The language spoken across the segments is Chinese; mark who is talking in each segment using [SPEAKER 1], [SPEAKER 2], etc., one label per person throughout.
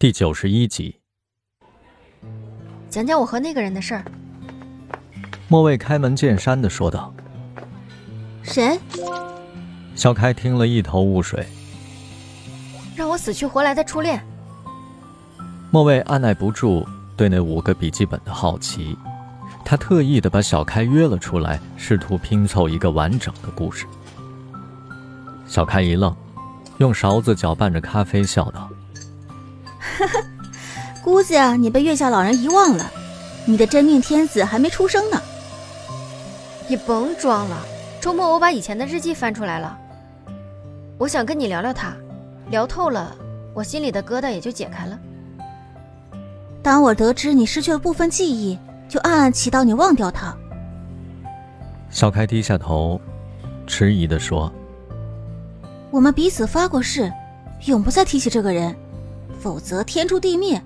[SPEAKER 1] 第九十一集，
[SPEAKER 2] 讲讲我和那个人的事儿。
[SPEAKER 1] 莫蔚开门见山的说道。
[SPEAKER 3] 谁？
[SPEAKER 1] 小开听了一头雾水。
[SPEAKER 2] 让我死去活来的初恋。
[SPEAKER 1] 莫蔚按耐不住对那五个笔记本的好奇，他特意的把小开约了出来，试图拼凑一个完整的故事。小开一愣，用勺子搅拌着咖啡，笑道。
[SPEAKER 3] 估计啊，你被月下老人遗忘了，你的真命天子还没出生呢。
[SPEAKER 2] 你甭装了，周末我把以前的日记翻出来了，我想跟你聊聊他，聊透了，我心里的疙瘩也就解开了。
[SPEAKER 3] 当我得知你失去了部分记忆，就暗暗祈祷你忘掉他。
[SPEAKER 1] 小开低下头，迟疑地说：“
[SPEAKER 3] 我们彼此发过誓，永不再提起这个人。”否则天诛地灭！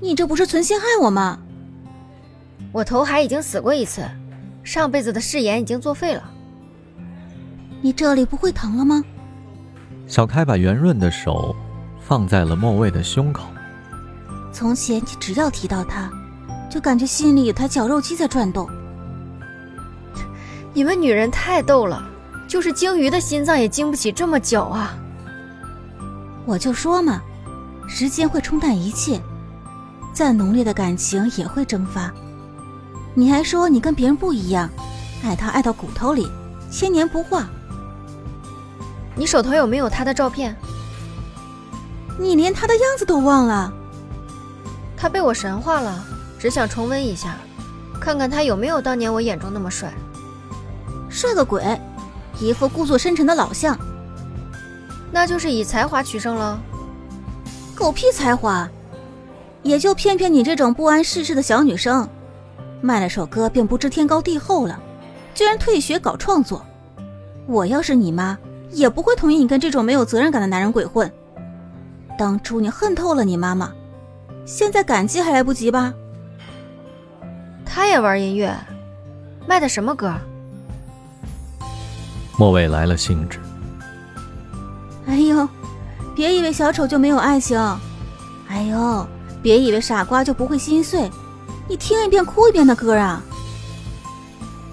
[SPEAKER 3] 你这不是存心害我吗？
[SPEAKER 2] 我投海已经死过一次，上辈子的誓言已经作废了。
[SPEAKER 3] 你这里不会疼了吗？
[SPEAKER 1] 小开把圆润的手放在了莫蔚的胸口。
[SPEAKER 3] 从前你只要提到他，就感觉心里有台绞肉机在转动。
[SPEAKER 2] 你们女人太逗了，就是鲸鱼的心脏也经不起这么绞啊！
[SPEAKER 3] 我就说嘛。时间会冲淡一切，再浓烈的感情也会蒸发。你还说你跟别人不一样，爱他爱到骨头里，千年不化。
[SPEAKER 2] 你手头有没有他的照片？
[SPEAKER 3] 你连他的样子都忘了？
[SPEAKER 2] 他被我神化了，只想重温一下，看看他有没有当年我眼中那么帅。
[SPEAKER 3] 帅个鬼，一副故作深沉的老相。
[SPEAKER 2] 那就是以才华取胜了。
[SPEAKER 3] 狗屁才华，也就骗骗你这种不谙世事的小女生，卖了首歌便不知天高地厚了，居然退学搞创作。我要是你妈，也不会同意你跟这种没有责任感的男人鬼混。当初你恨透了你妈妈，现在感激还来不及吧？
[SPEAKER 2] 他也玩音乐，卖的什么歌？
[SPEAKER 1] 莫伟来了兴致。
[SPEAKER 3] 哎呦！别以为小丑就没有爱情，哎呦，别以为傻瓜就不会心碎，你听一遍哭一遍的歌啊！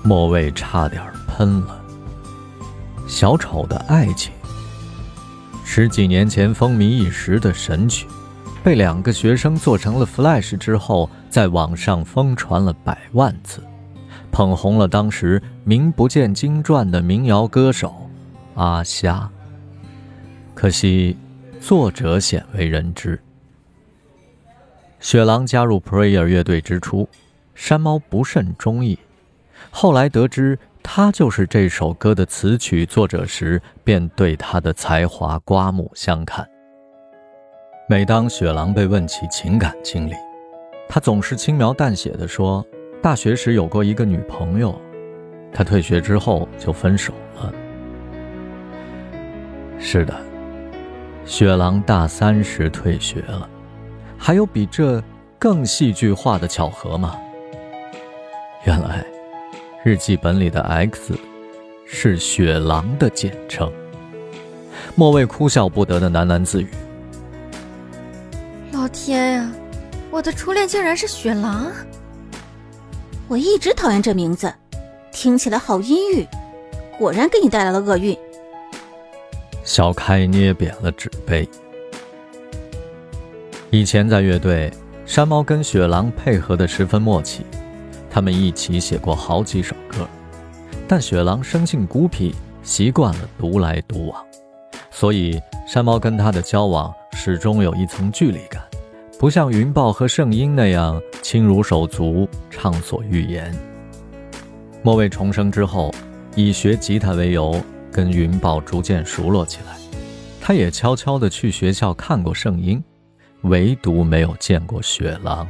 [SPEAKER 1] 莫蔚差点喷了。小丑的爱情，十几年前风靡一时的神曲，被两个学生做成了 Flash 之后，在网上疯传了百万次，捧红了当时名不见经传的民谣歌手阿夏。可惜。作者鲜为人知。雪狼加入 Prayer 乐队之初，山猫不甚中意。后来得知他就是这首歌的词曲作者时，便对他的才华刮目相看。每当雪狼被问起情感经历，他总是轻描淡写的说：“大学时有过一个女朋友，他退学之后就分手了。”是的。雪狼大三时退学了，还有比这更戏剧化的巧合吗？原来，日记本里的 X 是雪狼的简称。莫蔚哭笑不得的喃喃自语：“
[SPEAKER 2] 老天呀，我的初恋竟然是雪狼！
[SPEAKER 3] 我一直讨厌这名字，听起来好阴郁，果然给你带来了厄运。”
[SPEAKER 1] 小开捏扁了纸杯。以前在乐队，山猫跟雪狼配合的十分默契，他们一起写过好几首歌。但雪狼生性孤僻，习惯了独来独往，所以山猫跟他的交往始终有一层距离感，不像云豹和圣婴那样亲如手足，畅所欲言。末位重生之后，以学吉他为由。跟云豹逐渐熟络起来，他也悄悄地去学校看过圣婴，唯独没有见过雪狼。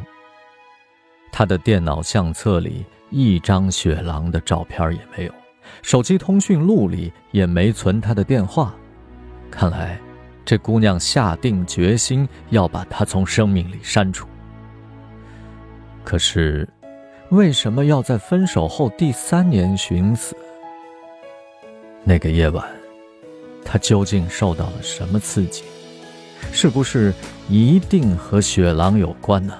[SPEAKER 1] 他的电脑相册里一张雪狼的照片也没有，手机通讯录里也没存他的电话。看来，这姑娘下定决心要把他从生命里删除。可是，为什么要在分手后第三年寻死？那个夜晚，他究竟受到了什么刺激？是不是一定和雪狼有关呢？